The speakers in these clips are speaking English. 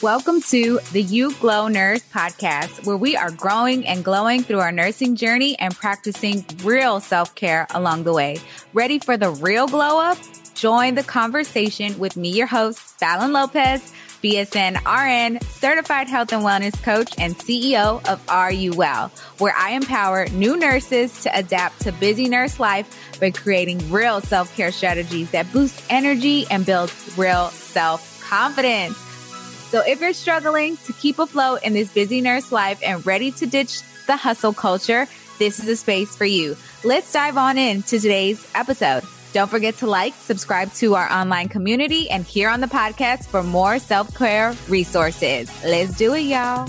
Welcome to the You Glow Nurse podcast, where we are growing and glowing through our nursing journey and practicing real self care along the way. Ready for the real glow up? Join the conversation with me, your host, Fallon Lopez, BSN RN, certified health and wellness coach, and CEO of Are You Well, where I empower new nurses to adapt to busy nurse life by creating real self care strategies that boost energy and build real self confidence. So if you're struggling to keep afloat in this busy nurse life and ready to ditch the hustle culture, this is a space for you. Let's dive on into today's episode. Don't forget to like, subscribe to our online community, and here on the podcast for more self care resources. Let's do it, y'all.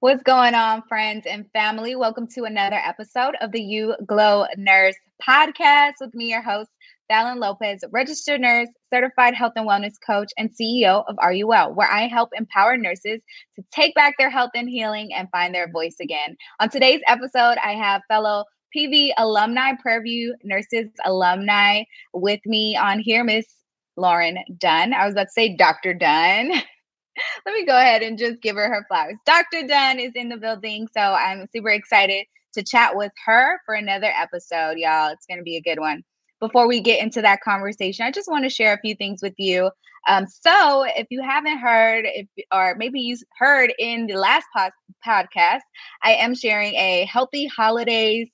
What's going on, friends and family? Welcome to another episode of the You Glow Nurse podcast with me, your host, Fallon Lopez, registered nurse, certified health and wellness coach, and CEO of RUL, where I help empower nurses to take back their health and healing and find their voice again. On today's episode, I have fellow PV alumni, Prairie View Nurses alumni with me on here, Miss Lauren Dunn. I was about to say Dr. Dunn. Let me go ahead and just give her her flowers. Dr. Dunn is in the building, so I'm super excited to chat with her for another episode, y'all. It's going to be a good one before we get into that conversation, I just want to share a few things with you. Um, so, if you haven't heard, if or maybe you heard in the last pod- podcast, I am sharing a healthy holidays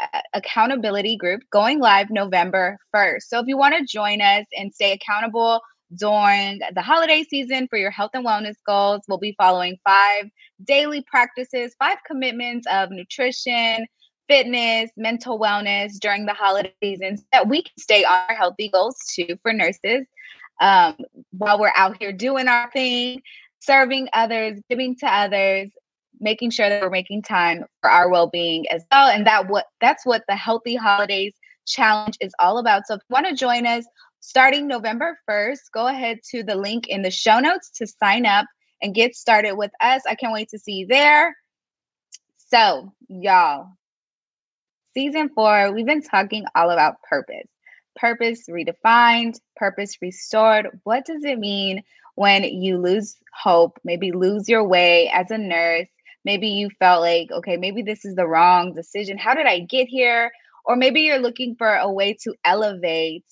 uh, accountability group going live November 1st. So, if you want to join us and stay accountable during the holiday season for your health and wellness goals, we'll be following five daily practices, five commitments of nutrition, fitness, mental wellness during the holiday seasons that we can stay on our healthy goals too for nurses um, while we're out here doing our thing, serving others, giving to others, making sure that we're making time for our well-being as well. And that what that's what the healthy holidays challenge is all about. So if you want to join us starting November 1st, go ahead to the link in the show notes to sign up and get started with us. I can't wait to see you there. So, y'all, season four, we've been talking all about purpose. Purpose redefined, purpose restored. What does it mean when you lose hope, maybe lose your way as a nurse? Maybe you felt like, okay, maybe this is the wrong decision. How did I get here? Or maybe you're looking for a way to elevate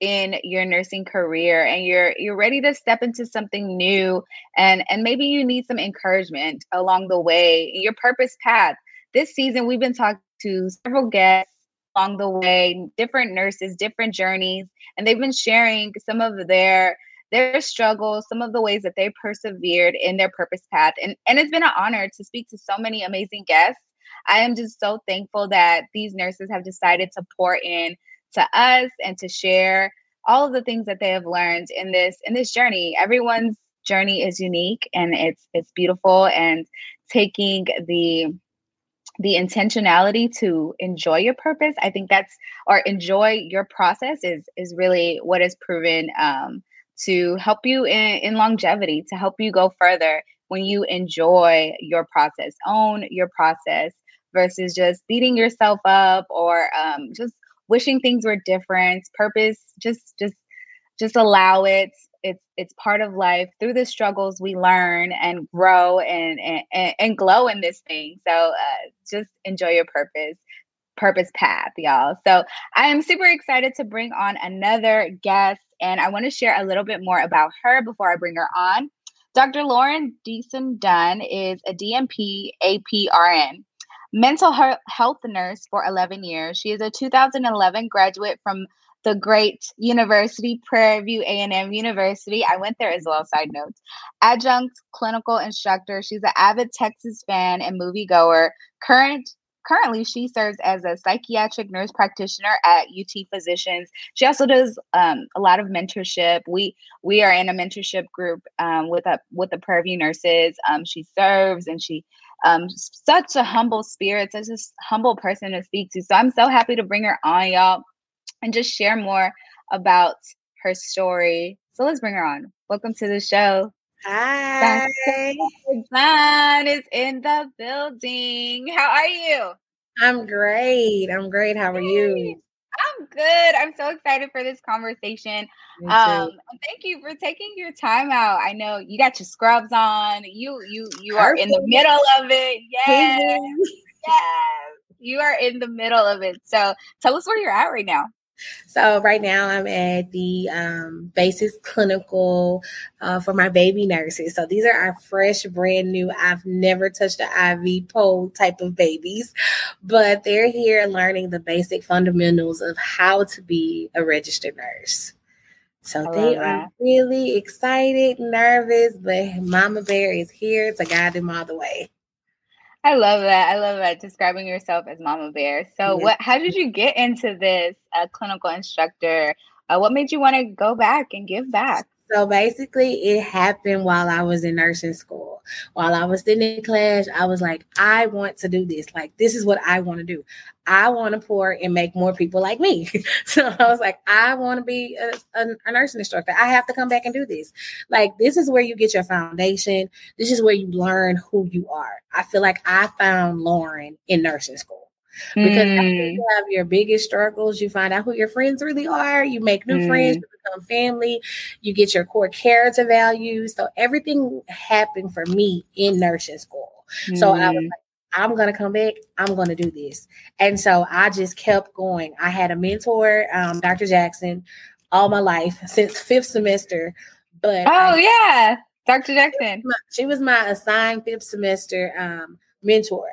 in your nursing career and you're you're ready to step into something new and and maybe you need some encouragement along the way your purpose path this season we've been talking to several guests along the way, different nurses, different journeys, and they've been sharing some of their their struggles, some of the ways that they persevered in their purpose path. And and it's been an honor to speak to so many amazing guests. I am just so thankful that these nurses have decided to pour in to us and to share all of the things that they have learned in this in this journey. Everyone's journey is unique and it's it's beautiful and taking the the intentionality to enjoy your purpose. I think that's or enjoy your process is is really what is proven um, to help you in, in longevity to help you go further when you enjoy your process own your process versus just beating yourself up or um, just wishing things were different. Purpose just just just allow it it's it's part of life. Through the struggles we learn and grow and and, and glow in this thing. So uh, just enjoy your purpose purpose path y'all. So i am super excited to bring on another guest and i want to share a little bit more about her before i bring her on. Dr lauren deason dunn is a DNP aprn mental health nurse for 11 years. She is a 2011 graduate from the great university, Prairie View A&M University. I went there as well, side notes. Adjunct clinical instructor. She's an avid Texas fan and moviegoer. Current currently she serves as a psychiatric nurse practitioner at UT Physicians. She also does um, a lot of mentorship. We we are in a mentorship group um, with a with the Prairie View nurses. Um, she serves and she um, such a humble spirit, such a humble person to speak to. So I'm so happy to bring her on, y'all and just share more about her story. So let's bring her on. Welcome to the show. Hi. John is in the building. How are you? I'm great. I'm great. How are you? I'm good. I'm so excited for this conversation. Um, thank you for taking your time out. I know you got your scrubs on. You you you Perfect. are in the middle of it. Yes. yes. You are in the middle of it. So tell us where you're at right now. So right now I'm at the um, basis clinical uh, for my baby nurses. So these are our fresh, brand new. I've never touched an IV pole type of babies, but they're here learning the basic fundamentals of how to be a registered nurse. So they that. are really excited, nervous, but Mama Bear is here to guide them all the way. I love that. I love that describing yourself as Mama Bear. So, what? How did you get into this uh, clinical instructor? Uh, what made you want to go back and give back? So basically, it happened while I was in nursing school. While I was sitting in class, I was like, I want to do this. Like, this is what I want to do. I want to pour and make more people like me. so I was like, I want to be a, a, a, nursing instructor. I have to come back and do this. Like, this is where you get your foundation. This is where you learn who you are. I feel like I found Lauren in nursing school. Because mm. you have your biggest struggles, you find out who your friends really are, you make new mm. friends, you become family, you get your core character values. So everything happened for me in nursing school. So I was mm. like, I'm gonna come back. I'm gonna do this, and so I just kept going. I had a mentor, um, Dr. Jackson, all my life since fifth semester. But oh I, yeah, Dr. Jackson. She was my, she was my assigned fifth semester um, mentor,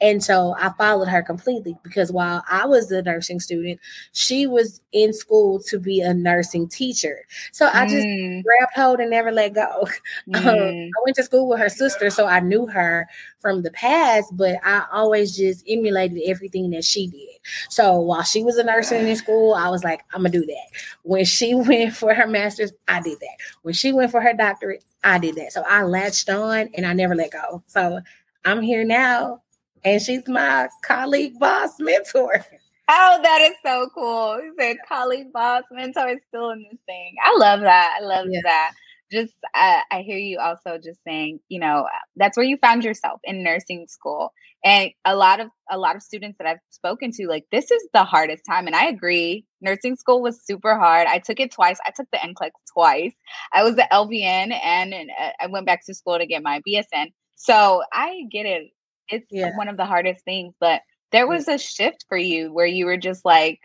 and so I followed her completely because while I was a nursing student, she was in school to be a nursing teacher. So I just mm. grabbed hold and never let go. Um, mm. Um, I went to school with her sister, so I knew her from the past, but I always just emulated everything that she did. So while she was a nursing in school, I was like, I'm gonna do that. When she went for her master's, I did that. When she went for her doctorate, I did that. So I latched on and I never let go. So I'm here now and she's my colleague, boss, mentor. Oh, that is so cool. He said colleague, boss, mentor is still in this thing. I love that. I love yeah. that. Just, uh, I hear you also just saying, you know, that's where you found yourself in nursing school. And a lot of a lot of students that I've spoken to, like this is the hardest time. And I agree. Nursing school was super hard. I took it twice. I took the NCLEX twice. I was the LVN and, and uh, I went back to school to get my BSN. So I get it it's yeah. one of the hardest things. But there was a shift for you where you were just like,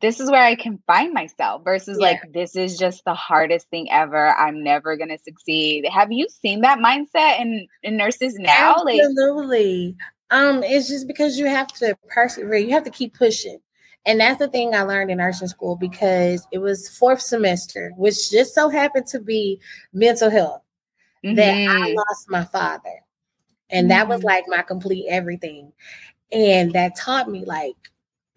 this is where I can find myself versus yeah. like, this is just the hardest thing ever. I'm never going to succeed. Have you seen that mindset in, in nurses now? Absolutely. Like, um, it's just because you have to persevere, you have to keep pushing. And that's the thing I learned in nursing school because it was fourth semester, which just so happened to be mental health, mm-hmm. that I mm-hmm. lost my father. And that was mm-hmm. like my complete everything. And that taught me like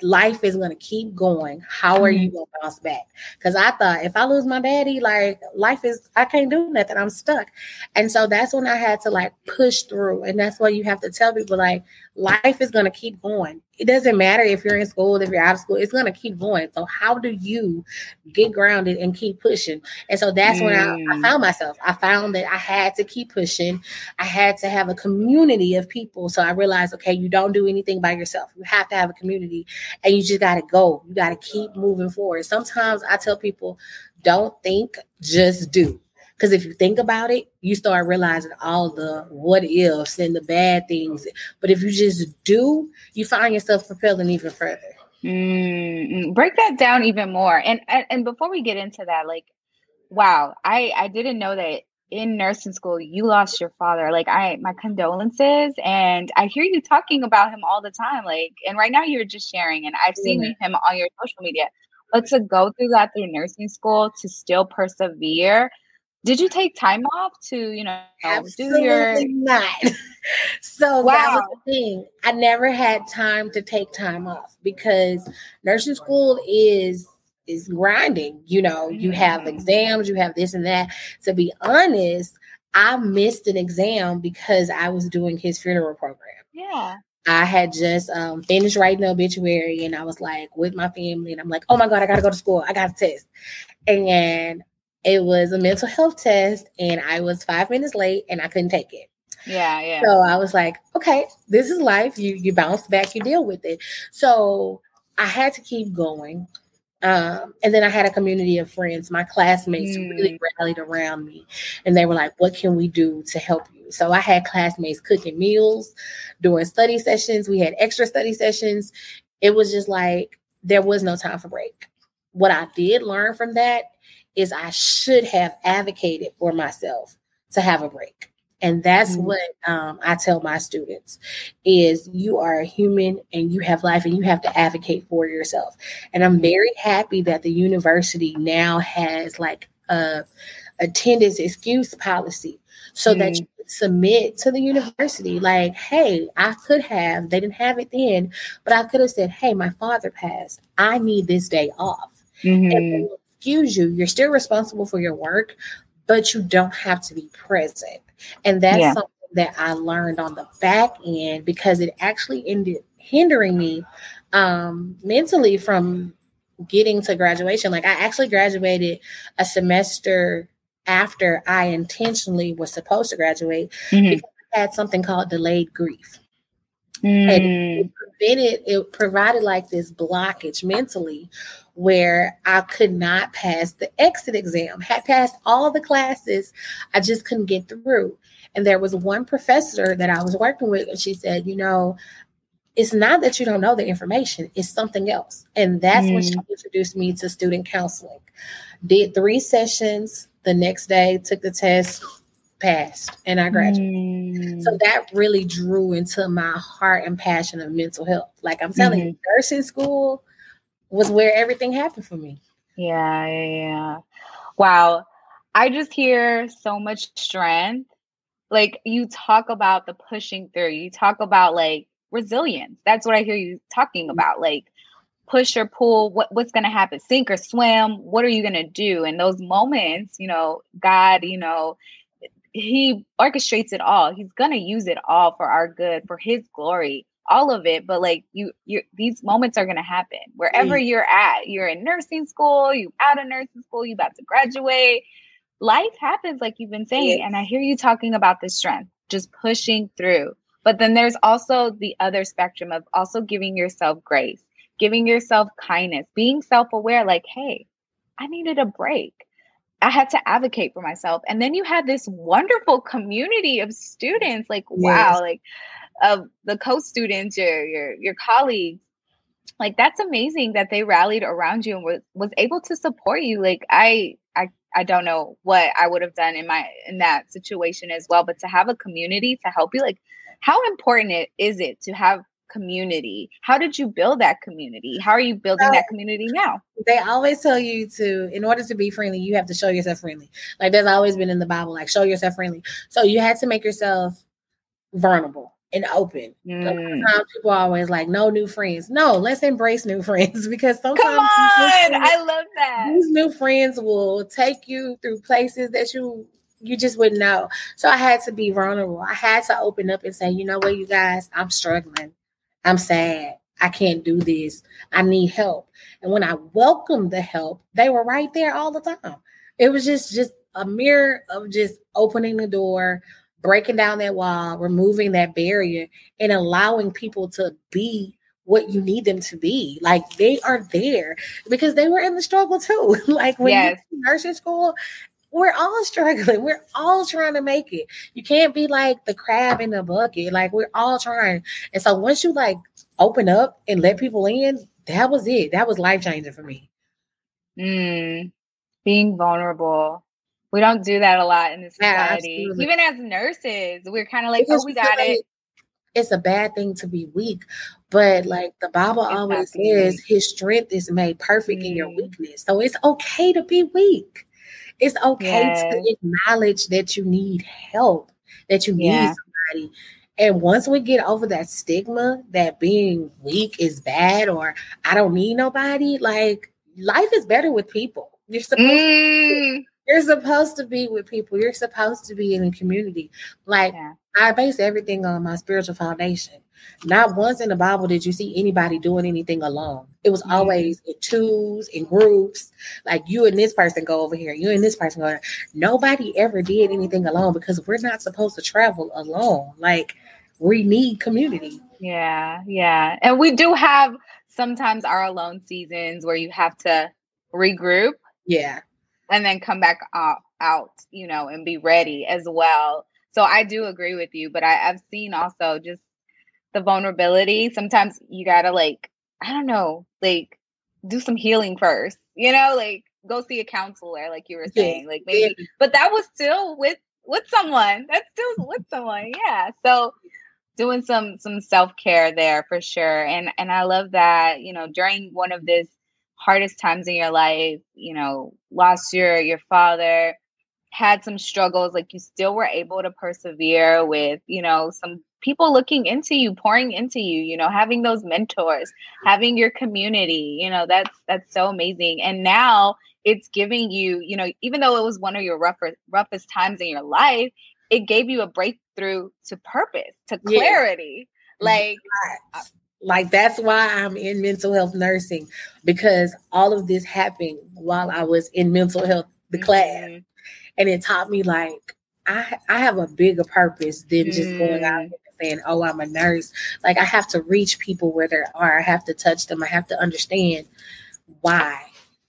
life is gonna keep going. How are you mm-hmm. gonna bounce back? Because I thought if I lose my daddy, like life is I can't do nothing. I'm stuck. And so that's when I had to like push through. And that's why you have to tell people like life is gonna keep going it doesn't matter if you're in school, if you're out of school, it's going to keep going. So, how do you get grounded and keep pushing? And so that's mm. when I, I, mm. found myself. I found that I had to keep pushing. I had to have a community of people. So, I realized, okay, you don't do anything by yourself. You have to have a community and you just got to go. You got to keep moving forward. Sometimes I tell people, don't think, just do. Because if you think about it, you start realizing all the what ifs and the bad things. But if you just do, you find yourself propelling even further. Mm, break that down even more. And, and and before we get into that, like, wow, I I didn't know that in nursing school you lost your father. Like, I my condolences, and I hear you talking about him all the time. Like, and right now you're just sharing, and I've seen yeah. him on your social media. But to go through that through nursing school to still persevere did you take time off to, you know, Absolutely do your not. so wow. that was the thing. I never had time to take time off because nursing school is is grinding. You know, you have mm-hmm. exams, you have this and that. To be honest, I missed an exam because I was doing his funeral program. Yeah. I had just um, finished writing the obituary and I was like with my family and I'm like, oh my God, I gotta go to school. I got a test. And it was a mental health test and I was five minutes late and I couldn't take it. Yeah, yeah. So I was like, okay, this is life. You you bounce back, you deal with it. So I had to keep going. Um, and then I had a community of friends. My classmates mm. really rallied around me and they were like, What can we do to help you? So I had classmates cooking meals, doing study sessions. We had extra study sessions. It was just like there was no time for break. What I did learn from that is I should have advocated for myself to have a break. And that's mm-hmm. what um, I tell my students is you are a human and you have life and you have to advocate for yourself. And I'm very happy that the university now has like a attendance excuse policy so mm-hmm. that you submit to the university like, hey, I could have, they didn't have it then, but I could have said, hey, my father passed. I need this day off. Mm-hmm. Excuse you. You're still responsible for your work, but you don't have to be present. And that's yeah. something that I learned on the back end because it actually ended hindering me um, mentally from getting to graduation. Like I actually graduated a semester after I intentionally was supposed to graduate mm-hmm. because I had something called delayed grief. Mm. And it prevented, it provided like this blockage mentally where I could not pass the exit exam. Had passed all the classes, I just couldn't get through. And there was one professor that I was working with, and she said, You know, it's not that you don't know the information, it's something else. And that's mm. when she mm. introduced me to student counseling. Did three sessions the next day, took the test, passed, and I graduated. Mm. So that really drew into my heart and passion of mental health. Like I'm telling mm-hmm. you, nursing school was where everything happened for me. Yeah, yeah, yeah. Wow. I just hear so much strength. Like you talk about the pushing through, you talk about like resilience. That's what I hear you talking mm-hmm. about. Like push or pull, what, what's going to happen? Sink or swim? What are you going to do? In those moments, you know, God, you know, He orchestrates it all. He's going to use it all for our good, for His glory all of it but like you you these moments are going to happen wherever mm. you're at you're in nursing school you out of nursing school you about to graduate life happens like you've been saying and i hear you talking about the strength just pushing through but then there's also the other spectrum of also giving yourself grace giving yourself kindness being self-aware like hey i needed a break I had to advocate for myself. And then you had this wonderful community of students. Like, yes. wow, like of the co-students, your your your colleagues. Like that's amazing that they rallied around you and was, was able to support you. Like I I I don't know what I would have done in my in that situation as well, but to have a community to help you, like how important it is it to have community? How did you build that community? How are you building that community now? They always tell you to, in order to be friendly, you have to show yourself friendly. Like there's always been in the Bible, like show yourself friendly. So you had to make yourself vulnerable and open. Mm. Sometimes people are always like, no new friends. No, let's embrace new friends because sometimes Come on, I love that. These new friends will take you through places that you you just wouldn't know. So I had to be vulnerable. I had to open up and say, you know what, you guys, I'm struggling. I'm sad. I can't do this. I need help. And when I welcomed the help, they were right there all the time. It was just just a mirror of just opening the door, breaking down that wall, removing that barrier, and allowing people to be what you need them to be. Like they are there because they were in the struggle too. like when yes. you nursing school, we're all struggling. We're all trying to make it. You can't be like the crab in the bucket. Like we're all trying. And so once you like open up and let people in, that was it. That was life changing for me. Mm, being vulnerable we don't do that a lot in this society. Yeah, Even as nurses, we're kind of like, oh, we got it. It's a bad thing to be weak, but like the Bible it's always says, His strength is made perfect mm. in your mm. weakness. So it's okay to be weak. It's okay yes. to acknowledge that you need help, that you yeah. need somebody. And once we get over that stigma that being weak is bad or I don't need nobody, like life is better with people. You're supposed mm. to you're supposed to be with people. You're supposed to be in a community. Like yeah. I base everything on my spiritual foundation. Not once in the Bible did you see anybody doing anything alone. It was always in twos, in groups. Like you and this person go over here, you and this person go there. Nobody ever did anything alone because we're not supposed to travel alone. Like we need community. Yeah, yeah. And we do have sometimes our alone seasons where you have to regroup. Yeah. And then come back out, out, you know, and be ready as well. So I do agree with you, but I, I've seen also just the vulnerability. Sometimes you gotta like, I don't know, like do some healing first, you know, like go see a counselor, like you were saying, yeah. like maybe, yeah. but that was still with with someone. That's still with someone, yeah. So doing some some self care there for sure, and and I love that you know during one of this hardest times in your life, you know, last year your father had some struggles, like you still were able to persevere with you know some people looking into you pouring into you you know having those mentors having your community you know that's that's so amazing. And now it's giving you you know even though it was one of your rougher, roughest times in your life it gave you a breakthrough to purpose to clarity. Like uh, like that's why i'm in mental health nursing because all of this happened while i was in mental health the mm-hmm. class and it taught me like I, I have a bigger purpose than just mm. going out and saying, oh, I'm a nurse. Like I have to reach people where they are. I have to touch them. I have to understand why.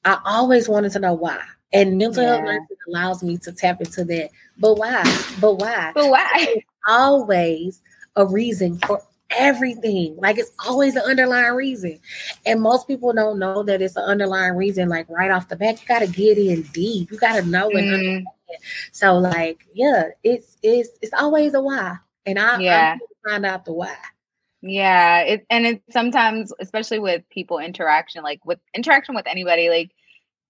I always wanted to know why. And mental yeah. health nursing allows me to tap into that. But why? But why? But why? always a reason for everything. Like it's always an underlying reason. And most people don't know that it's an underlying reason, like right off the bat. You gotta get in deep. You gotta know mm. So like, yeah, it's it's it's always a why. And I, yeah. I find out the why. Yeah, it and it's sometimes, especially with people interaction, like with interaction with anybody, like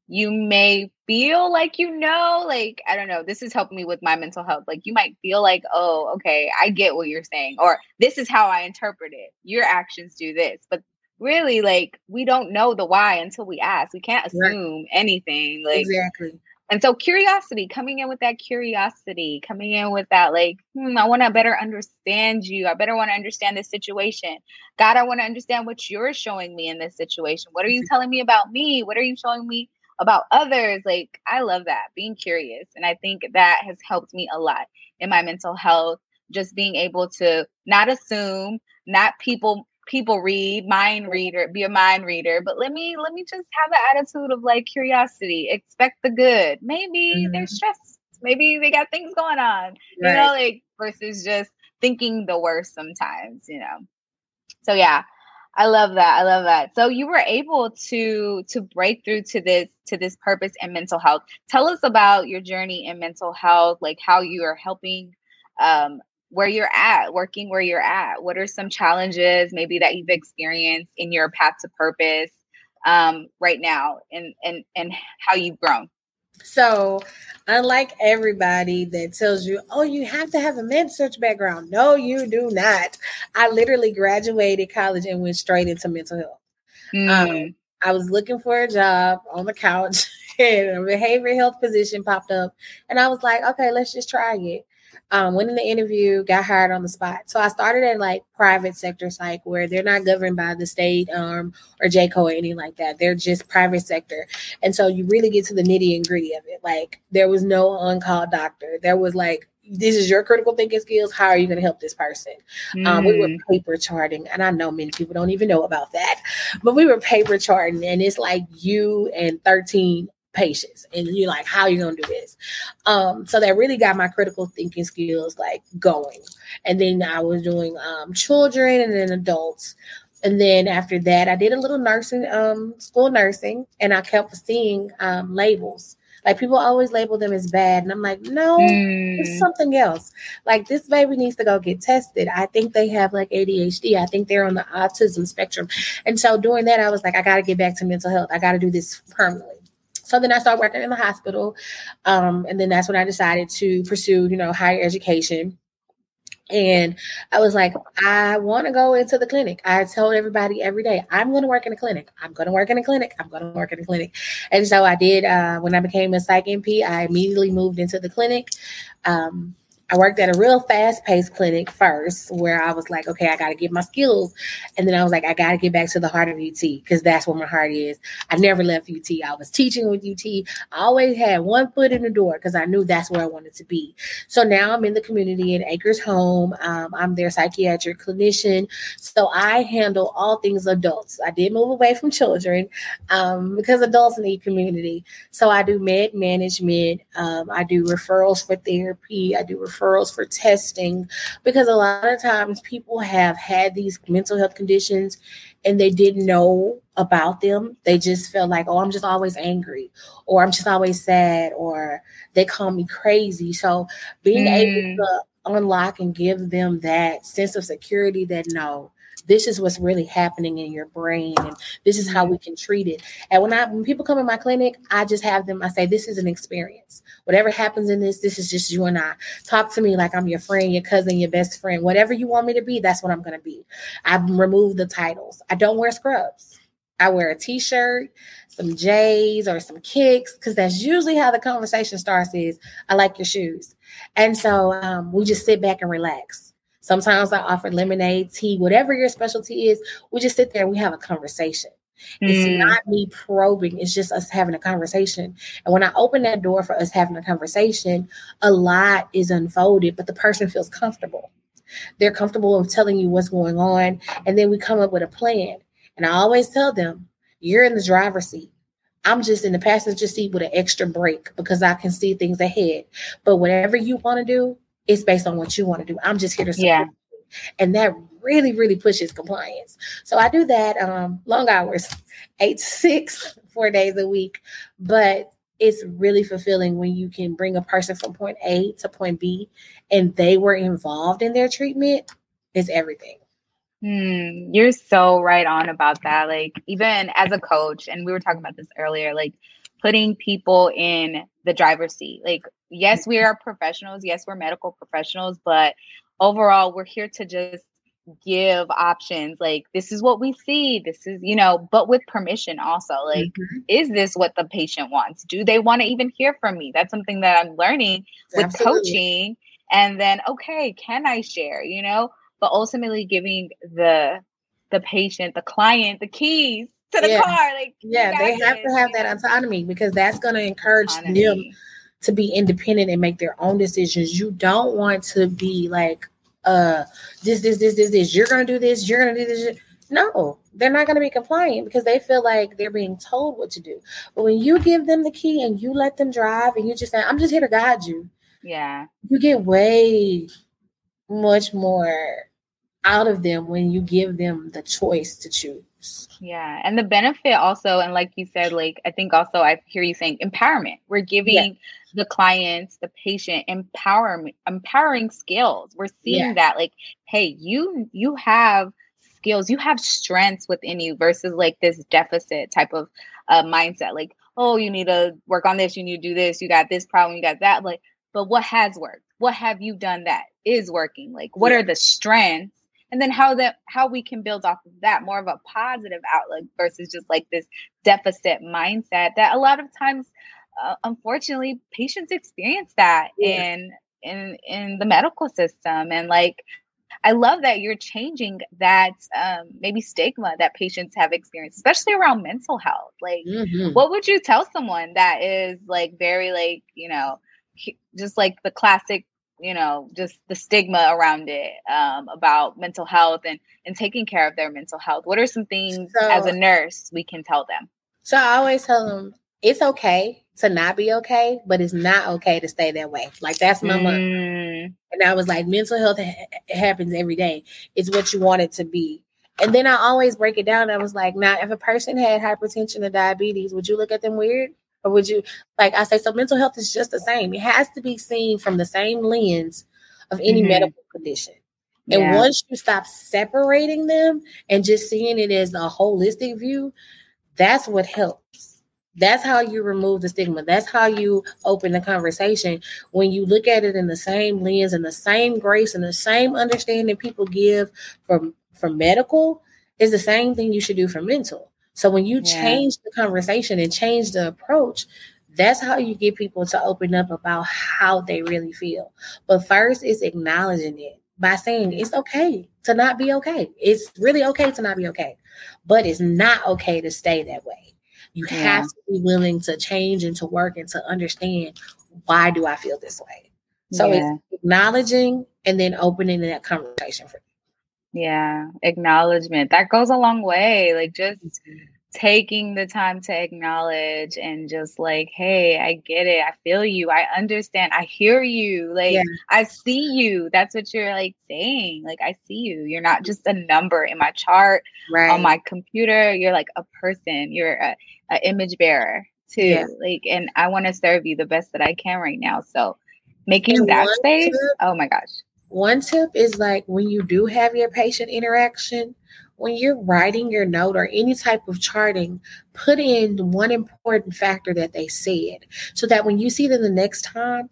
you may feel like you know, like I don't know, this is helping me with my mental health. Like you might feel like, oh, okay, I get what you're saying, or this is how I interpret it. Your actions do this, but really, like we don't know the why until we ask. We can't assume right. anything. Like exactly. And so curiosity, coming in with that curiosity, coming in with that like, hmm, I want to better understand you. I better want to understand this situation. God, I want to understand what you're showing me in this situation. What are you telling me about me? What are you showing me about others? Like, I love that, being curious. And I think that has helped me a lot in my mental health, just being able to not assume, not people people read, mind reader, be a mind reader. But let me let me just have an attitude of like curiosity, expect the good. Maybe mm-hmm. they're stressed. Maybe they got things going on. Right. You know, like versus just thinking the worst sometimes, you know. So yeah, I love that. I love that. So you were able to to break through to this to this purpose and mental health. Tell us about your journey in mental health, like how you are helping um, where you're at, working where you're at. What are some challenges maybe that you've experienced in your path to purpose um, right now and, and, and how you've grown? So, unlike everybody that tells you, oh, you have to have a med surg background. No, you do not. I literally graduated college and went straight into mental health. Mm. Um, I was looking for a job on the couch and a behavioral health position popped up. And I was like, okay, let's just try it um, went in the interview, got hired on the spot. So I started at like private sector psych where they're not governed by the state um, or JCAHO or anything like that. They're just private sector. And so you really get to the nitty and gritty of it. Like there was no on call doctor. There was like, this is your critical thinking skills. How are you going to help this person? Mm. Um, we were mm. paper charting, and I know many people don't even know about that, but we were paper charting, and it's like you and 13 patience and you're like how are you gonna do this. Um so that really got my critical thinking skills like going. And then i was doing um children and then adults. And then after that i did a little nursing um school nursing and i kept seeing um labels. Like people always label them as bad and i'm like no mm. it's something else. Like this baby needs to go get tested. I think they have like adhd i think they're on the autism spectrum. And so doing that i was like i got to get back to mental health. I got to do this permanently so then I started working in the hospital. Um, and then that's when I decided to pursue, you know, higher education. And I was like, I want to go into the clinic. I told everybody every day, I'm going to work in a clinic. I'm going to work in a clinic. I'm going to work in a clinic. And so I did. Uh, when I became a psych NP, I immediately moved into the clinic. Um, I worked at a real fast paced clinic first where I was like, okay, I got to get my skills. And then I was like, I got to get back to the heart of UT because that's where my heart is. I never left UT. I was teaching with UT. I always had one foot in the door because I knew that's where I wanted to be. So now I'm in the community in Acres Home. Um, I'm their psychiatric clinician. So I handle all things adults. I did move away from children um, because adults need community. So I do med management. Um, I do referrals for therapy. I do referrals referrals for testing because a lot of times people have had these mental health conditions and they didn't know about them. They just felt like, oh, I'm just always angry or I'm just always sad or they call me crazy. So being mm. able to unlock and give them that sense of security that no, this is what's really happening in your brain and this is how we can treat it. And when i when people come in my clinic i just have them i say this is an experience. Whatever happens in this this is just you and i. Talk to me like i'm your friend your cousin your best friend. Whatever you want me to be that's what i'm going to be. I remove the titles. I don't wear scrubs. I wear a t-shirt, some J's or some kicks, because that's usually how the conversation starts is I like your shoes. And so um, we just sit back and relax. Sometimes I offer lemonade, tea, whatever your specialty is. We just sit there and we have a conversation. Mm. It's not me probing, it's just us having a conversation. And when I open that door for us having a conversation, a lot is unfolded, but the person feels comfortable. They're comfortable of telling you what's going on. And then we come up with a plan. And I always tell them, you're in the driver's seat. I'm just in the passenger seat with an extra brake because I can see things ahead. But whatever you want to do, it's based on what you want to do. I'm just here to support yeah. you. And that really, really pushes compliance. So I do that um, long hours, eight to six, four days a week. But it's really fulfilling when you can bring a person from point A to point B and they were involved in their treatment. Is everything. Hmm, you're so right on about that. Like, even as a coach, and we were talking about this earlier, like putting people in the driver's seat. Like, yes, we are professionals. Yes, we're medical professionals, but overall, we're here to just give options like this is what we see this is you know but with permission also like mm-hmm. is this what the patient wants do they want to even hear from me that's something that i'm learning with Absolutely. coaching and then okay can i share you know but ultimately giving the the patient the client the keys to the yeah. car like yeah they have to have that autonomy because that's going to encourage autonomy. them to be independent and make their own decisions. You don't want to be like, uh, this, this, this, this, this. You're gonna do this. You're gonna do this. No, they're not gonna be compliant because they feel like they're being told what to do. But when you give them the key and you let them drive, and you just say, "I'm just here to guide you," yeah, you get way much more out of them when you give them the choice to choose. Yeah. And the benefit also, and like you said, like I think also I hear you saying empowerment. We're giving yeah. the clients, the patient empowerment, empowering skills. We're seeing yeah. that like, hey, you you have skills, you have strengths within you versus like this deficit type of uh, mindset. Like, oh, you need to work on this, you need to do this, you got this problem, you got that. Like, but what has worked? What have you done that is working? Like, what are the strengths? And then how that how we can build off of that more of a positive outlook versus just like this deficit mindset that a lot of times uh, unfortunately patients experience that yeah. in in in the medical system and like I love that you're changing that um, maybe stigma that patients have experienced, especially around mental health. Like, mm-hmm. what would you tell someone that is like very like you know, just like the classic you know just the stigma around it um, about mental health and and taking care of their mental health. What are some things so, as a nurse we can tell them? So i always tell them it's okay to not be okay but it's not okay to stay that way. Like that's my mm. mom and i was like mental health ha- happens every day. It's what you want it to be. And then i always break it down. I was like now if a person had hypertension or diabetes would you look at them weird or would you like I say so mental health is just the same. It has to be seen from the same lens of any mm-hmm. medical condition. And yeah. once you stop separating them and just seeing it as a holistic view, that's what helps. That's how you remove the stigma. That's how you open the conversation. When you look at it in the same lens and the same grace and the same understanding people give from for medical is the same thing you should do for mental. So when you yeah. change the conversation and change the approach, That's how you get people to open up about how they really feel. But first, it's acknowledging it by saying it's okay to not be okay. It's really okay to not be okay, but it's not okay to stay that way. You yeah. have to be willing to change and to work and to understand why do I feel this way. So yeah. it's acknowledging and then opening that conversation for. Yeah, acknowledgement. That goes a long way. Like just taking the time to acknowledge and just like, hey, I get it. I feel you. I understand. I hear you. Like, yeah. I see you. That's what you're like saying. Like, I see you. You're not just a number in my chart right. on my computer. You're like a person. You're a, a image bearer too. Yeah. Like, and I want to serve you the best that I can right now. So, making and that space. Tip, oh my gosh. One tip is like when you do have your patient interaction, when you're writing your note or any type of charting, put in one important factor that they said so that when you see them the next time,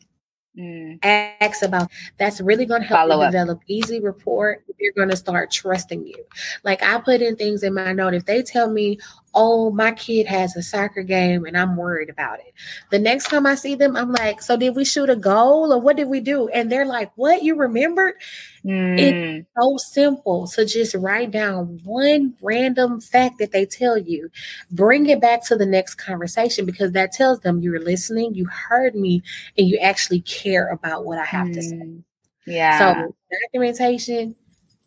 Mm. Ask about that's really going to help Follow you develop easy rapport. You're going to start trusting you. Like I put in things in my note. If they tell me, oh, my kid has a soccer game and I'm worried about it. The next time I see them, I'm like, so did we shoot a goal or what did we do? And they're like, what? You remembered? Mm. It's so simple. So just write down one random fact that they tell you, bring it back to the next conversation because that tells them you're listening, you heard me, and you actually care about what I have mm. to say. Mm. Yeah. So documentation,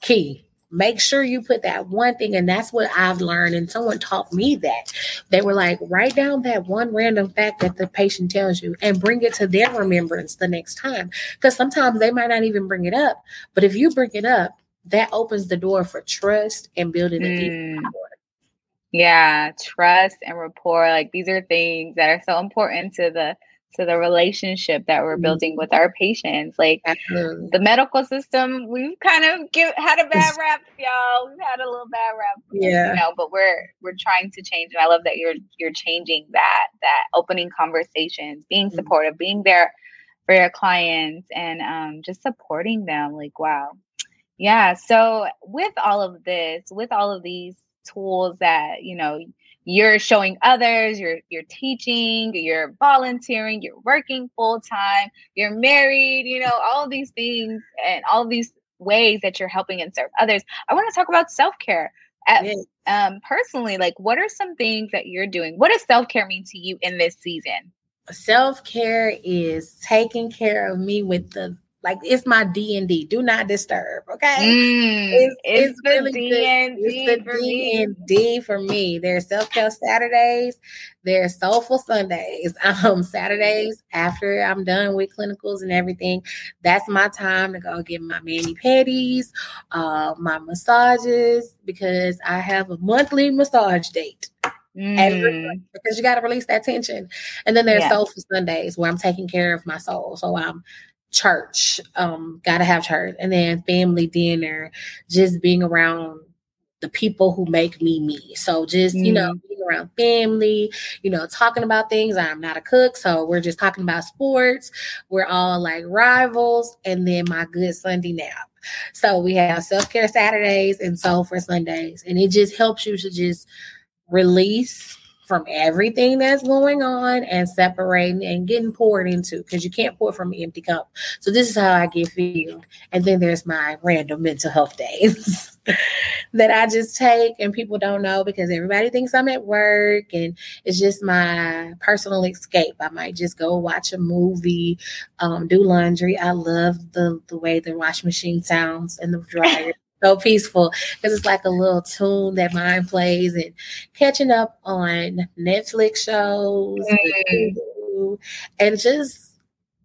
key make sure you put that one thing and that's what i've learned and someone taught me that. They were like write down that one random fact that the patient tells you and bring it to their remembrance the next time. Because sometimes they might not even bring it up but if you bring it up that opens the door for trust and building a deep mm. rapport. Yeah trust and rapport like these are things that are so important to the to the relationship that we're mm-hmm. building with our patients. Like Absolutely. the medical system, we've kind of give, had a bad rap, y'all. We've had a little bad rap, yeah. You know, but we're we're trying to change, and I love that you're you're changing that. That opening conversations, being mm-hmm. supportive, being there for your clients, and um, just supporting them. Like wow, yeah. So with all of this, with all of these tools that you know you're showing others, you're you're teaching, you're volunteering, you're working full time, you're married, you know, all these things and all these ways that you're helping and serve others. I want to talk about self-care. um, personally, like what are some things that you're doing? What does self-care mean to you in this season? Self-care is taking care of me with the like it's my D and D. Do not disturb. Okay. Mm, it's, it's, it's, the really D and D it's the D and D for me. There's self care Saturdays. There's soulful Sundays. Um, Saturdays after I'm done with clinicals and everything. That's my time to go get my mani pedis, uh, my massages because I have a monthly massage date. Mm. because you got to release that tension. And then there's yeah. Soulful Sundays where I'm taking care of my soul. So I'm church, um, gotta have church, and then family dinner, just being around the people who make me me. So just, mm you know, mm-hmm. being around family, you know, talking about things. I'm not a cook, so we're just talking about sports. We're all like rivals, and then my good Sunday nap. So we have self-care Saturdays and soul for Sundays. And it just helps you to just release from everything that's going on and separating and getting poured into because you can't pour from an empty cup. So this is how I get filled. And then there's my random mental health days that I just take and people don't know because everybody thinks I'm at work and it's just my personal escape. I might just go watch a movie, um, do laundry. I love the the way the wash machine sounds and the dryer so peaceful because it's like a little tune that mine plays and catching up on Netflix shows mm. and just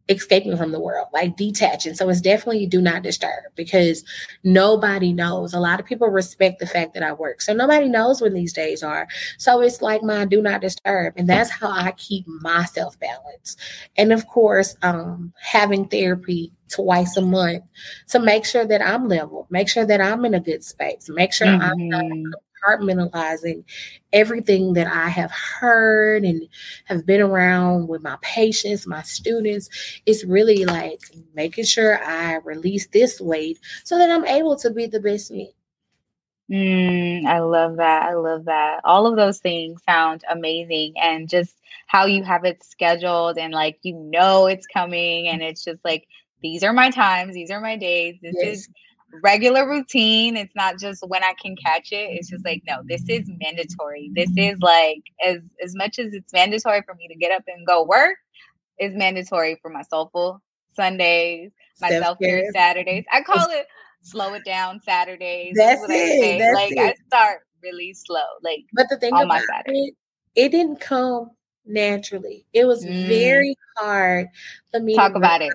escaping from the world, like detaching. So it's definitely do not disturb because nobody knows. A lot of people respect the fact that I work. So nobody knows when these days are. So it's like my do not disturb. And that's how I keep myself balanced. And of course, um, having therapy twice a month to make sure that I'm level, make sure that I'm in a good space, make sure mm-hmm. I'm not mm-hmm. compartmentalizing everything that I have heard and have been around with my patients, my students. It's really like making sure I release this weight so that I'm able to be the best me. Mm, I love that. I love that. All of those things sound amazing. And just how you have it scheduled and like you know it's coming and it's just like these are my times, these are my days. This yes. is regular routine. It's not just when I can catch it. It's just like, no, this is mandatory. This is like as as much as it's mandatory for me to get up and go work, is mandatory for my soulful Sundays, my self care Saturdays. I call it slow it down Saturdays. That's, That's it. That's like it. I start really slow. Like but the thing about it, it didn't come naturally. It was mm. very hard for me to talk about it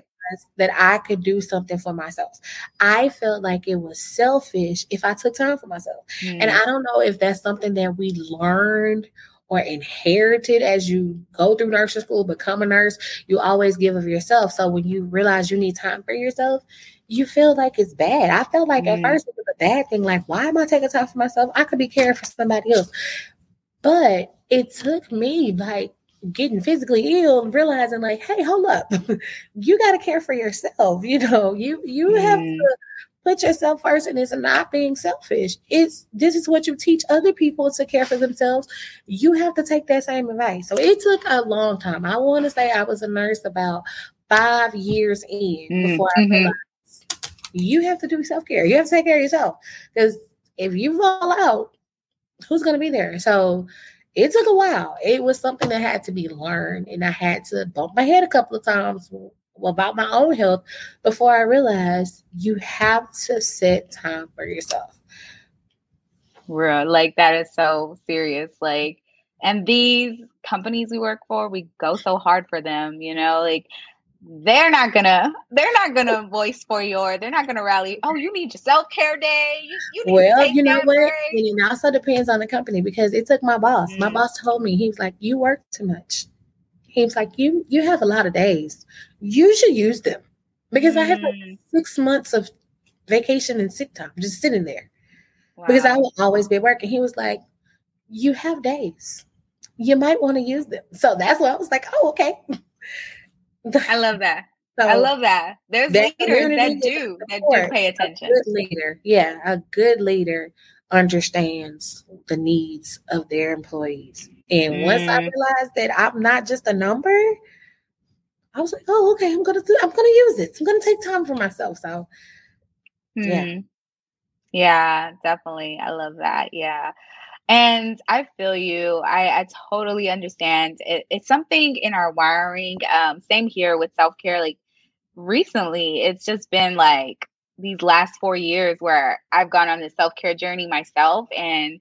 that I could do something for myself. I felt like it was selfish if I took time for myself. Mm. And I don't know if that's something that we learned or inherited as you go through nursing school, become a nurse, you always give of yourself. So when you realize you need time for yourself, you feel like it's bad. I felt like mm. at first it was a bad thing. Like, why am I taking time for myself? I could be caring for somebody else. But it took me like getting physically ill and realizing like, hey, hold up, you got to care for yourself. You know, you you mm. have to put yourself first, and it's not being selfish. It's this is what you teach other people to care for themselves. You have to take that same advice. So it took a long time. I want to say I was a nurse about five years in mm. before I mm-hmm. realized you have to do self care. You have to take care of yourself because if you fall out, who's going to be there? So it took a while. It was something that had to be learned, and I had to bump my head a couple of times about my own health before I realized you have to set time for yourself. Real, like that is so serious. Like, and these companies we work for, we go so hard for them, you know, like they're not gonna they're not gonna voice for your they're not gonna rally oh you need your self-care day you, you well you know what break. and it also depends on the company because it took my boss mm-hmm. my boss told me he was like you work too much he was like you you have a lot of days you should use them because mm-hmm. i have like mm. six months of vacation and sick time just sitting there wow. because i will always be working he was like you have days you might want to use them so that's why i was like oh okay I love that. So I love that. There's that leaders that do that do pay attention. A good leader, yeah, a good leader understands the needs of their employees. And mm. once I mm. realized that I'm not just a number, I was like, oh, okay, I'm gonna do, I'm gonna use it. I'm gonna take time for myself. So, yeah, hmm. yeah, definitely. I love that. Yeah. And I feel you. I, I totally understand. It, it's something in our wiring. Um, same here with self care. Like recently, it's just been like these last four years where I've gone on this self care journey myself and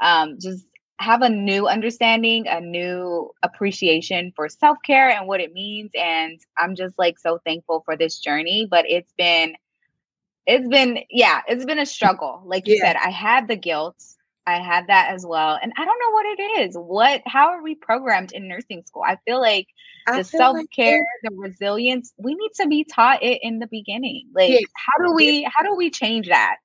um, just have a new understanding, a new appreciation for self care and what it means. And I'm just like so thankful for this journey. But it's been, it's been, yeah, it's been a struggle. Like you yeah. said, I had the guilt I had that as well. And I don't know what it is. What how are we programmed in nursing school? I feel like I the self-care, like the resilience, we need to be taught it in the beginning. Like yes. how do we how do we change that,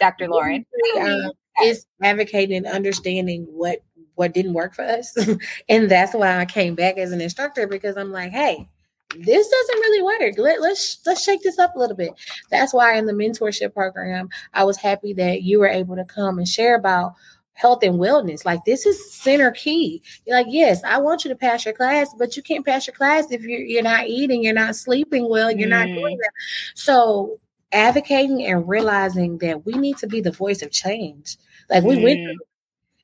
Dr. Lauren? Um, is advocating understanding what what didn't work for us. and that's why I came back as an instructor because I'm like, hey, this doesn't really work. Let, let's let's shake this up a little bit. That's why in the mentorship program, I was happy that you were able to come and share about health and wellness. Like this is center key. You're like, yes, I want you to pass your class, but you can't pass your class if you're you're not eating, you're not sleeping well, you're mm. not doing that. So advocating and realizing that we need to be the voice of change. Like we mm. went through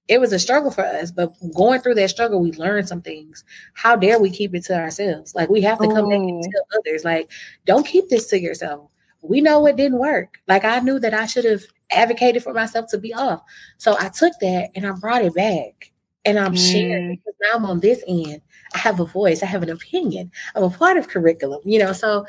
it was a struggle for us, but going through that struggle, we learned some things. How dare we keep it to ourselves? Like we have to come back and tell others, like, don't keep this to yourself. We know it didn't work. Like I knew that I should have advocated for myself to be off. So I took that and I brought it back. And I'm mm. sharing because now I'm on this end. I have a voice, I have an opinion. I'm a part of curriculum, you know. So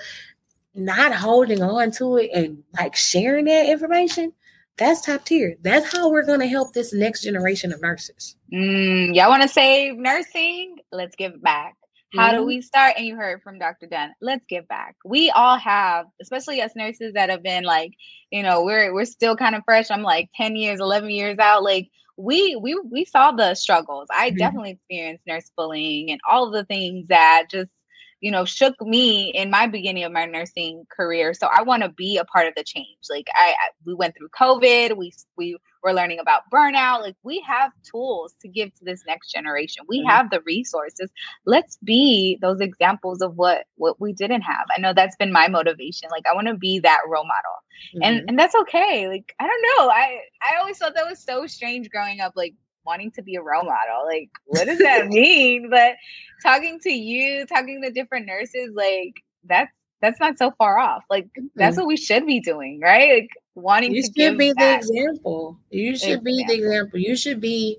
not holding on to it and like sharing that information that's top tier. That's how we're going to help this next generation of nurses. Mm, y'all want to save nursing? Let's give back. How mm-hmm. do we start? And you heard from Dr. Dunn. Let's give back. We all have, especially us nurses that have been like, you know, we're we're still kind of fresh. I'm like 10 years, 11 years out. Like we we we saw the struggles. I mm-hmm. definitely experienced nurse bullying and all the things that just you know, shook me in my beginning of my nursing career. So I want to be a part of the change. Like I, I, we went through COVID, we we were learning about burnout. Like we have tools to give to this next generation. We mm-hmm. have the resources. Let's be those examples of what what we didn't have. I know that's been my motivation. Like I want to be that role model. Mm-hmm. And and that's okay. Like I don't know. I I always thought that was so strange growing up like wanting to be a role model. Like, what does that mean? But talking to you, talking to different nurses, like that's that's not so far off. Like mm-hmm. that's what we should be doing, right? Like wanting you to should be back. the example. You should example. be the example. You should be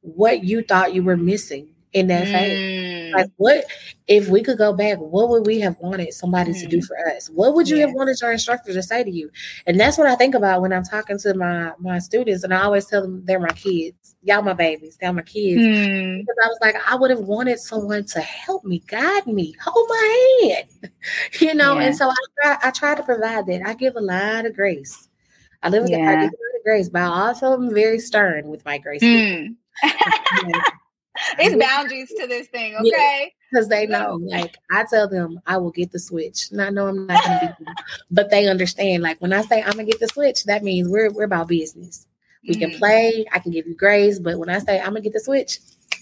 what you thought you were missing in that mm. Like, what if we could go back? What would we have wanted somebody mm. to do mm. for us? What would you yeah. have wanted your instructor to say to you? And that's what I think about when I'm talking to my my students, and I always tell them they're my kids. Y'all my babies. They're my kids. Mm. Because I was like, I would have wanted someone to help me, guide me, hold my hand, you know. Yeah. And so I try, I try to provide that. I give a lot of grace. I live with yeah. I give a lot of grace, but I also am very stern with my grace. It's boundaries to this thing, okay? Because yeah, they know, like I tell them, I will get the switch. And I know I'm not gonna be, but they understand. Like when I say I'm gonna get the switch, that means we're we're about business. We mm-hmm. can mm. play. I can give you grades, but when I say I'm gonna get the switch,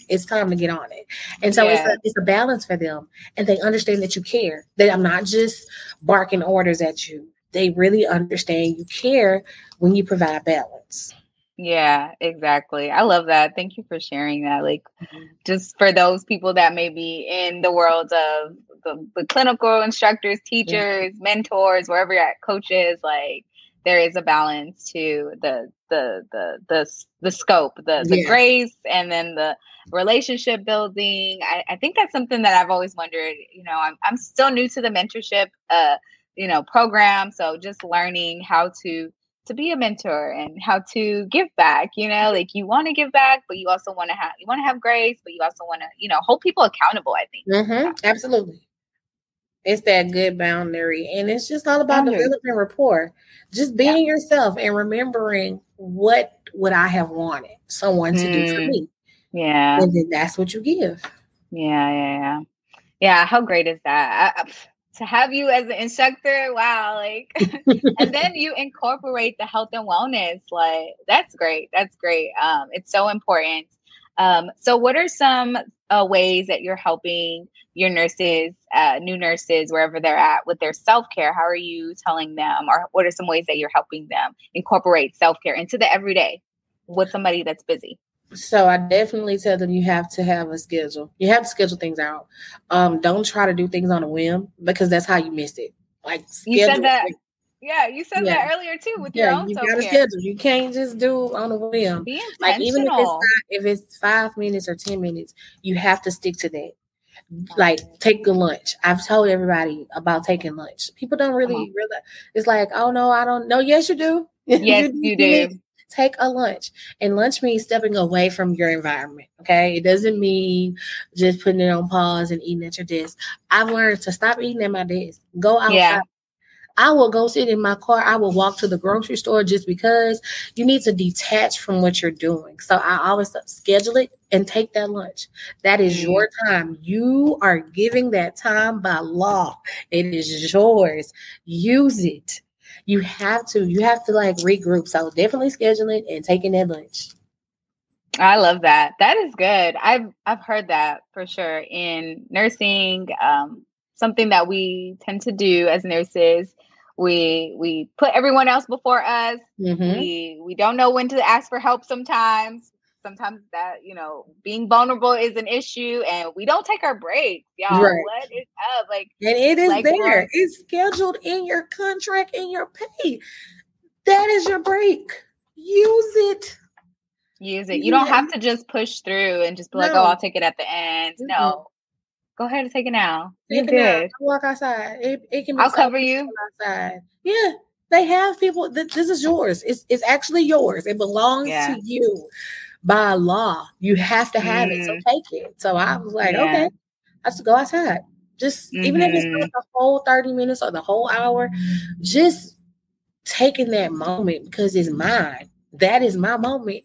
it's time to get on it. And so yeah. it's a it's a balance for them, and they understand that you care. That I'm not just barking orders at you. They really understand you care when you provide balance. Yeah, exactly. I love that. Thank you for sharing that. Like, mm-hmm. just for those people that may be in the world of the, the clinical instructors, teachers, yeah. mentors, wherever you're at, coaches, like, there is a balance to the the the the the scope, the the yeah. grace, and then the relationship building. I, I think that's something that I've always wondered. You know, I'm I'm still new to the mentorship, uh, you know, program, so just learning how to to be a mentor and how to give back you know like you want to give back but you also want to have you want to have grace but you also want to you know hold people accountable i think mm-hmm. absolutely it's that good boundary and it's just all about boundary. developing rapport just being yeah. yourself and remembering what would i have wanted someone to mm. do for mm. me yeah and then that's what you give yeah yeah yeah yeah how great is that I, to have you as an instructor? Wow like and then you incorporate the health and wellness like that's great that's great um it's so important. Um so what are some uh, ways that you're helping your nurses uh, new nurses wherever they're at with their self-care? How are you telling them or what are some ways that you're helping them incorporate self-care into the everyday with somebody that's busy so I definitely tell them you have to have a schedule. You have to schedule things out. Um, don't try to do things on a whim because that's how you miss it. Like schedule. you said that. Yeah, you said yeah. that earlier too with yeah, your own. You schedule. You can't just do on a whim. like even if it's not, if it's five minutes or ten minutes, you have to stick to that. Like take a lunch. I've told everybody about taking lunch. People don't really uh-huh. realize. It's like, oh no, I don't know. Yes, you do. Yes, you do take a lunch. And lunch means stepping away from your environment. Okay. It doesn't mean just putting it on pause and eating at your desk. I've learned to stop eating at my desk. Go outside. Yeah. I will go sit in my car. I will walk to the grocery store just because you need to detach from what you're doing. So I always schedule it and take that lunch. That is mm-hmm. your time. You are giving that time by law. It is yours. Use it you have to you have to like regroup. So definitely scheduling and taking that lunch. I love that. That is good. I've I've heard that for sure in nursing. Um, something that we tend to do as nurses. We we put everyone else before us. Mm-hmm. We we don't know when to ask for help sometimes sometimes that you know being vulnerable is an issue and we don't take our breaks y'all. Right. what is up? Like and it is like, there. it's scheduled in your contract in your pay. That is your break. Use it. Use it. You don't have to just push through and just be no. like oh i'll take it at the end. Mm-hmm. no. Go ahead and take it now. You good. Walk outside. It, it can i'll cover you. outside. Yeah. They have people this is yours. It's, it's actually yours. It belongs yeah. to you by law. You have to have mm-hmm. it. So mm. take it. So I was like, yeah. okay, I should go outside. Just mm-hmm. even if it's not mm-hmm. the whole 30 minutes or the whole hour, just taking that moment because it's mine. That is my moment.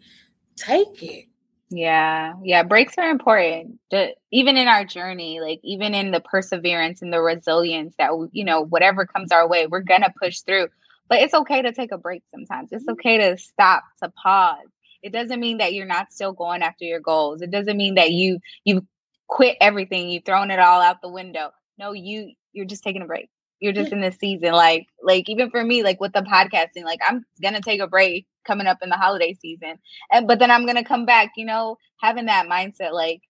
Take it. Yeah, yeah, breaks are important. The, even in our journey, like even in the perseverance and the resilience that you know, whatever comes our way, we're gonna push through. But it's okay to take a break sometimes. It's okay to stop, to pause. It doesn't mean that you're not still going after your goals. It doesn't mean that you you quit everything, you've thrown it all out the window. No, you you're just taking a break. You're just in this season. Like, like even for me, like with the podcasting, like I'm gonna take a break coming up in the holiday season. And but then I'm gonna come back, you know, having that mindset, like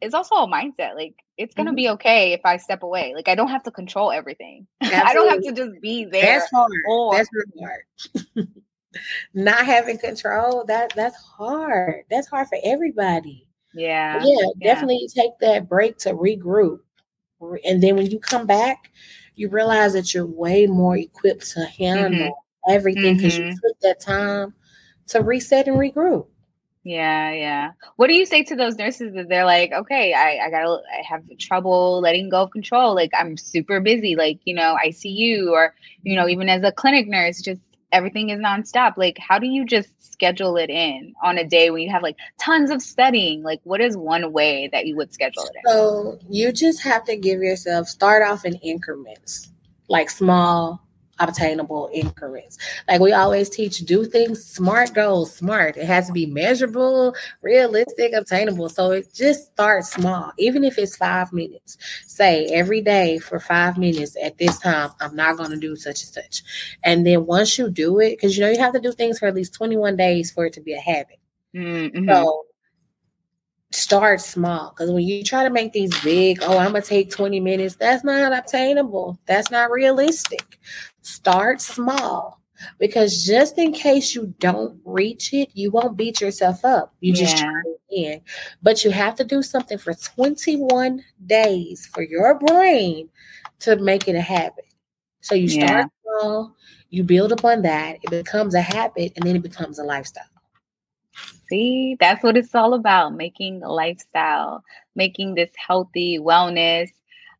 it's also a mindset. Like it's gonna mm-hmm. be okay if I step away. Like I don't have to control everything. I don't have to just be there. That's hard. Or, that's really hard. Not having control, that that's hard. That's hard for everybody. Yeah. But yeah, yeah, definitely take that break to regroup. And then when you come back, you realize that you're way more equipped to handle mm-hmm. everything because mm-hmm. you took that time to reset and regroup. Yeah, yeah. What do you say to those nurses that they're like, okay, I, I gotta, I have trouble letting go of control. Like I'm super busy, like, you know, ICU or, you know, even as a clinic nurse, just everything is nonstop. Like, how do you just schedule it in on a day when you have like tons of studying? Like, what is one way that you would schedule it in? So you just have to give yourself start off in increments, like small obtainable increments. Like we always teach, do things smart goals, smart. It has to be measurable, realistic, obtainable. So it just starts small, even if it's five minutes. Say every day for five minutes at this time, I'm not going to do such and such. And then once you do it, because you know you have to do things for at least 21 days for it to be a habit. Mm-hmm. So start small because when you try to make these big, oh, I'm gonna take 20 minutes, that's not obtainable. That's not realistic. Start small because just in case you don't reach it, you won't beat yourself up. You just try again. But you have to do something for 21 days for your brain to make it a habit. So you start yeah. small, you build upon that, it becomes a habit, and then it becomes a lifestyle. See, that's what it's all about making a lifestyle, making this healthy wellness,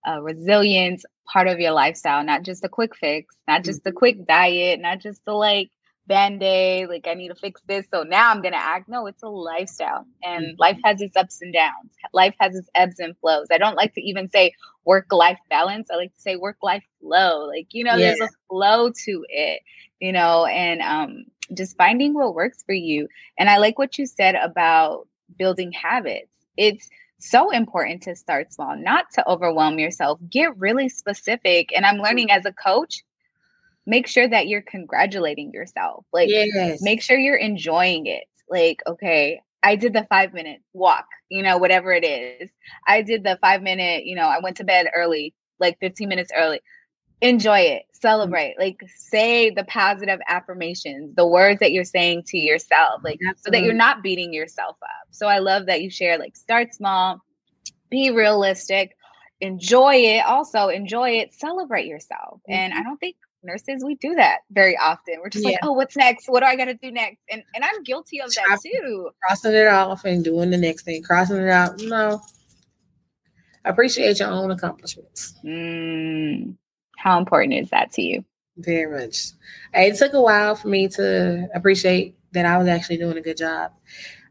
uh, resilience part of your lifestyle, not just a quick fix, not just a mm-hmm. quick diet, not just a like band aid, like I need to fix this. So now I'm going to act. No, it's a lifestyle and mm-hmm. life has its ups and downs. Life has its ebbs and flows. I don't like to even say work life balance. I like to say work life flow. Like, you know, yeah. there's a flow to it, you know, and um, just finding what works for you. And I like what you said about building habits. It's, so important to start small, not to overwhelm yourself. Get really specific. And I'm learning as a coach, make sure that you're congratulating yourself. Like, yes. make sure you're enjoying it. Like, okay, I did the five minute walk, you know, whatever it is. I did the five minute, you know, I went to bed early, like 15 minutes early enjoy it mm. celebrate like say the positive affirmations the words that you're saying to yourself like Absolutely. so that you're not beating yourself up so i love that you share like start small be realistic enjoy it also enjoy it celebrate yourself mm-hmm. and i don't think nurses we do that very often we're just yeah. like oh what's next what do i got to do next and and i'm guilty of that too crossing it off and doing the next thing crossing it out no appreciate your own accomplishments mm. How important is that to you? Very much. It took a while for me to appreciate that I was actually doing a good job.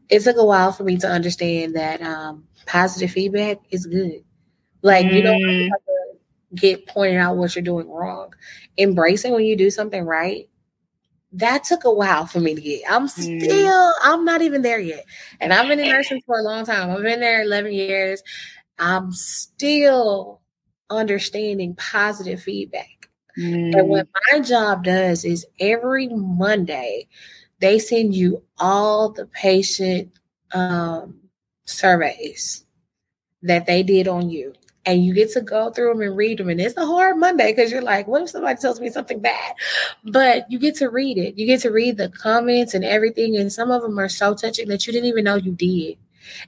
It took a while for me to understand that um, positive feedback is good. Like mm. you don't mm. have to get pointed out what you're doing wrong. Embracing when you do something right. That took a while for me to get. I'm mm. still, mm. I'm not even there yet. And I've been in nursing for a long time. I've been there 11 years. I'm still understanding positive feedback. Mm. And what my job does is every Monday, they send you all the patient um, surveys that they did on you. And you get to go through them and read them. And it's a hard Monday because you're like, what if somebody tells me something bad? But you get to read it. You get to read the comments and everything. And some of them are so touching that you didn't even know you did.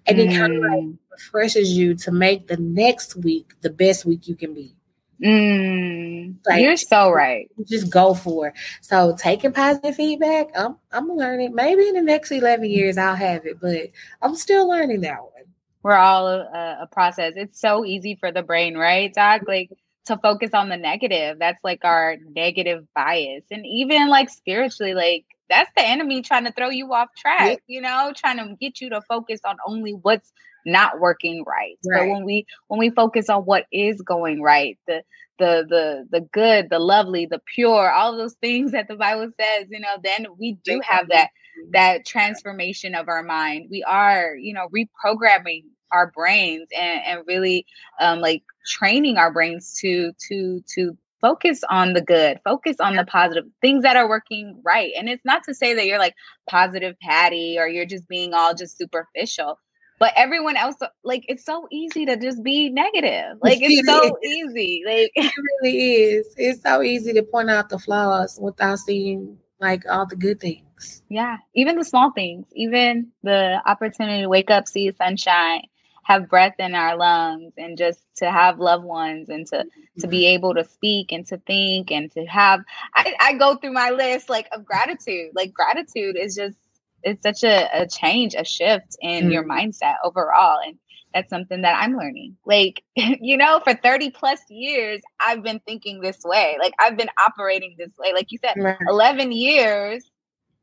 And mm. it kind of like refreshes you to make the next week the best week you can be. Mm, like, you're so right. Just go for it. So taking positive feedback, I'm I'm learning. Maybe in the next eleven years I'll have it, but I'm still learning that one. We're all a, a process. It's so easy for the brain, right, Doc? Like to focus on the negative. That's like our negative bias, and even like spiritually, like that's the enemy trying to throw you off track, you know, trying to get you to focus on only what's not working right. right. So when we when we focus on what is going right, the the the the good, the lovely, the pure, all those things that the Bible says, you know, then we do have that that transformation of our mind. We are, you know, reprogramming our brains and, and really um, like training our brains to to to focus on the good focus on the positive things that are working right and it's not to say that you're like positive patty or you're just being all just superficial but everyone else like it's so easy to just be negative. Like it's so easy like it really is. It's so easy to point out the flaws without seeing like all the good things. Yeah even the small things even the opportunity to wake up see sunshine have breath in our lungs and just to have loved ones and to to be mm-hmm. able to speak and to think and to have I, I go through my list like of gratitude. Like gratitude is just it's such a, a change, a shift in mm. your mindset overall. And that's something that I'm learning. Like, you know, for 30 plus years, I've been thinking this way. Like, I've been operating this way. Like you said, right. 11 years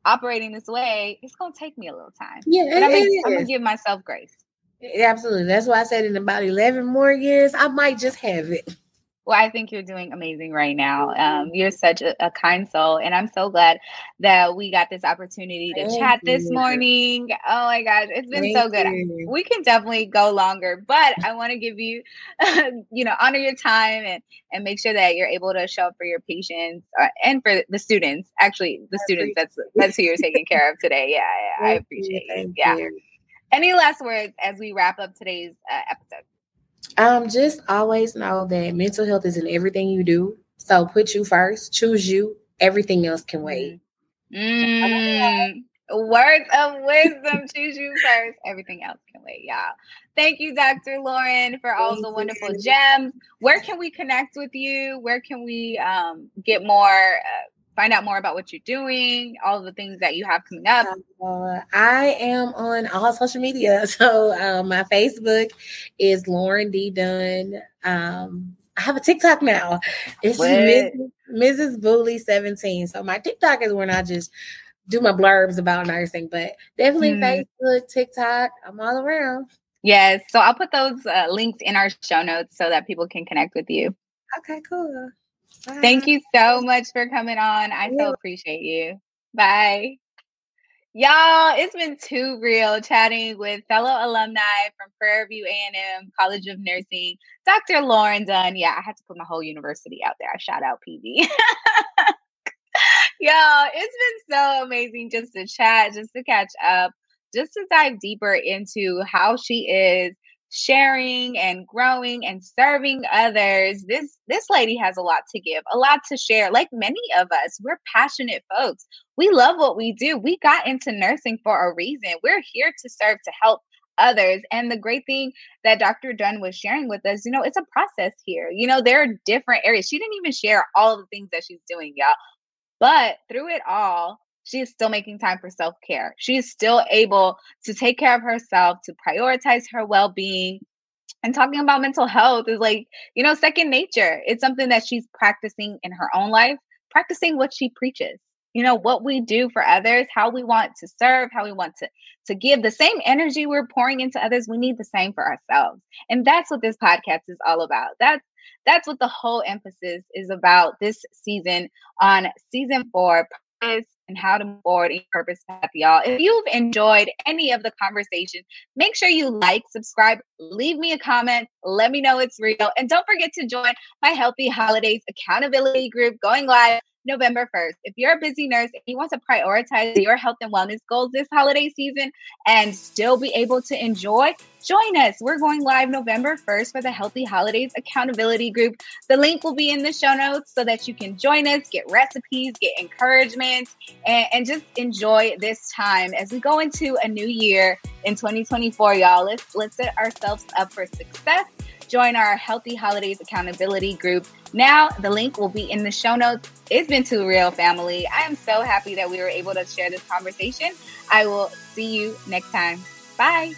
operating this way, it's going to take me a little time. Yeah, but I'm going to give myself grace. Absolutely. That's why I said in about 11 more years, I might just have it. Well, I think you're doing amazing right now. Um, you're such a, a, kind soul, and I'm so glad that we got this opportunity to Thank chat this morning. Oh my gosh, it's been Thank so good. You. We can definitely go longer, but I want to give you, you know, honor your time and and make sure that you're able to show up for your patients uh, and for the students. Actually, the students that's that's who you're taking care of today. Yeah, yeah I appreciate you. you. Yeah. Any last words as we wrap up today's uh, episode? Um, just always know that mental health is in everything you do. So put you first, choose you. Everything else can wait. Mm, words of wisdom. choose you first. Everything else can wait, y'all. Thank you, Dr. Lauren, for all Thank the wonderful you. gems. Where can we connect with you? Where can we um, get more? Uh, find out more about what you're doing, all the things that you have coming up? Uh, I am on all social media. So um, my Facebook is Lauren D. Dunn. Um, I have a TikTok now. It's Mrs. Mrs. Booley 17. So my TikTok is when I just do my blurbs about nursing, but definitely mm. Facebook, TikTok. I'm all around. Yes. So I'll put those uh, links in our show notes so that people can connect with you. Okay, cool. Thank you so much for coming on. I so appreciate you. Bye. Y'all, it's been too real chatting with fellow alumni from Prairie View A&M College of Nursing, Dr. Lauren Dunn. Yeah, I had to put my whole university out there. I shout out PV. Y'all, it's been so amazing just to chat, just to catch up, just to dive deeper into how she is sharing and growing and serving others. This this lady has a lot to give a lot to share. Like many of us we're passionate folks. We love what we do. We got into nursing for a reason. We're here to serve to help others. And the great thing that dr dunn was sharing with us you know it's a process here. You know there are different areas. She didn't even share all the things that she's doing y'all. But through it all she is still making time for self care. She is still able to take care of herself, to prioritize her well being. And talking about mental health is like, you know, second nature. It's something that she's practicing in her own life, practicing what she preaches. You know, what we do for others, how we want to serve, how we want to to give the same energy we're pouring into others, we need the same for ourselves. And that's what this podcast is all about. That's that's what the whole emphasis is about this season on season 4 and how to move forward in purpose path, y'all. If you've enjoyed any of the conversation, make sure you like, subscribe, leave me a comment, let me know it's real. And don't forget to join my Healthy Holidays accountability group going live November 1st. If you're a busy nurse and you want to prioritize your health and wellness goals this holiday season and still be able to enjoy, join us. We're going live November 1st for the Healthy Holidays Accountability Group. The link will be in the show notes so that you can join us, get recipes, get encouragement, and, and just enjoy this time as we go into a new year in 2024, y'all. Let's let's set ourselves up for success join our Healthy Holidays Accountability Group. Now, the link will be in the show notes. It's been too real, family. I am so happy that we were able to share this conversation. I will see you next time. Bye.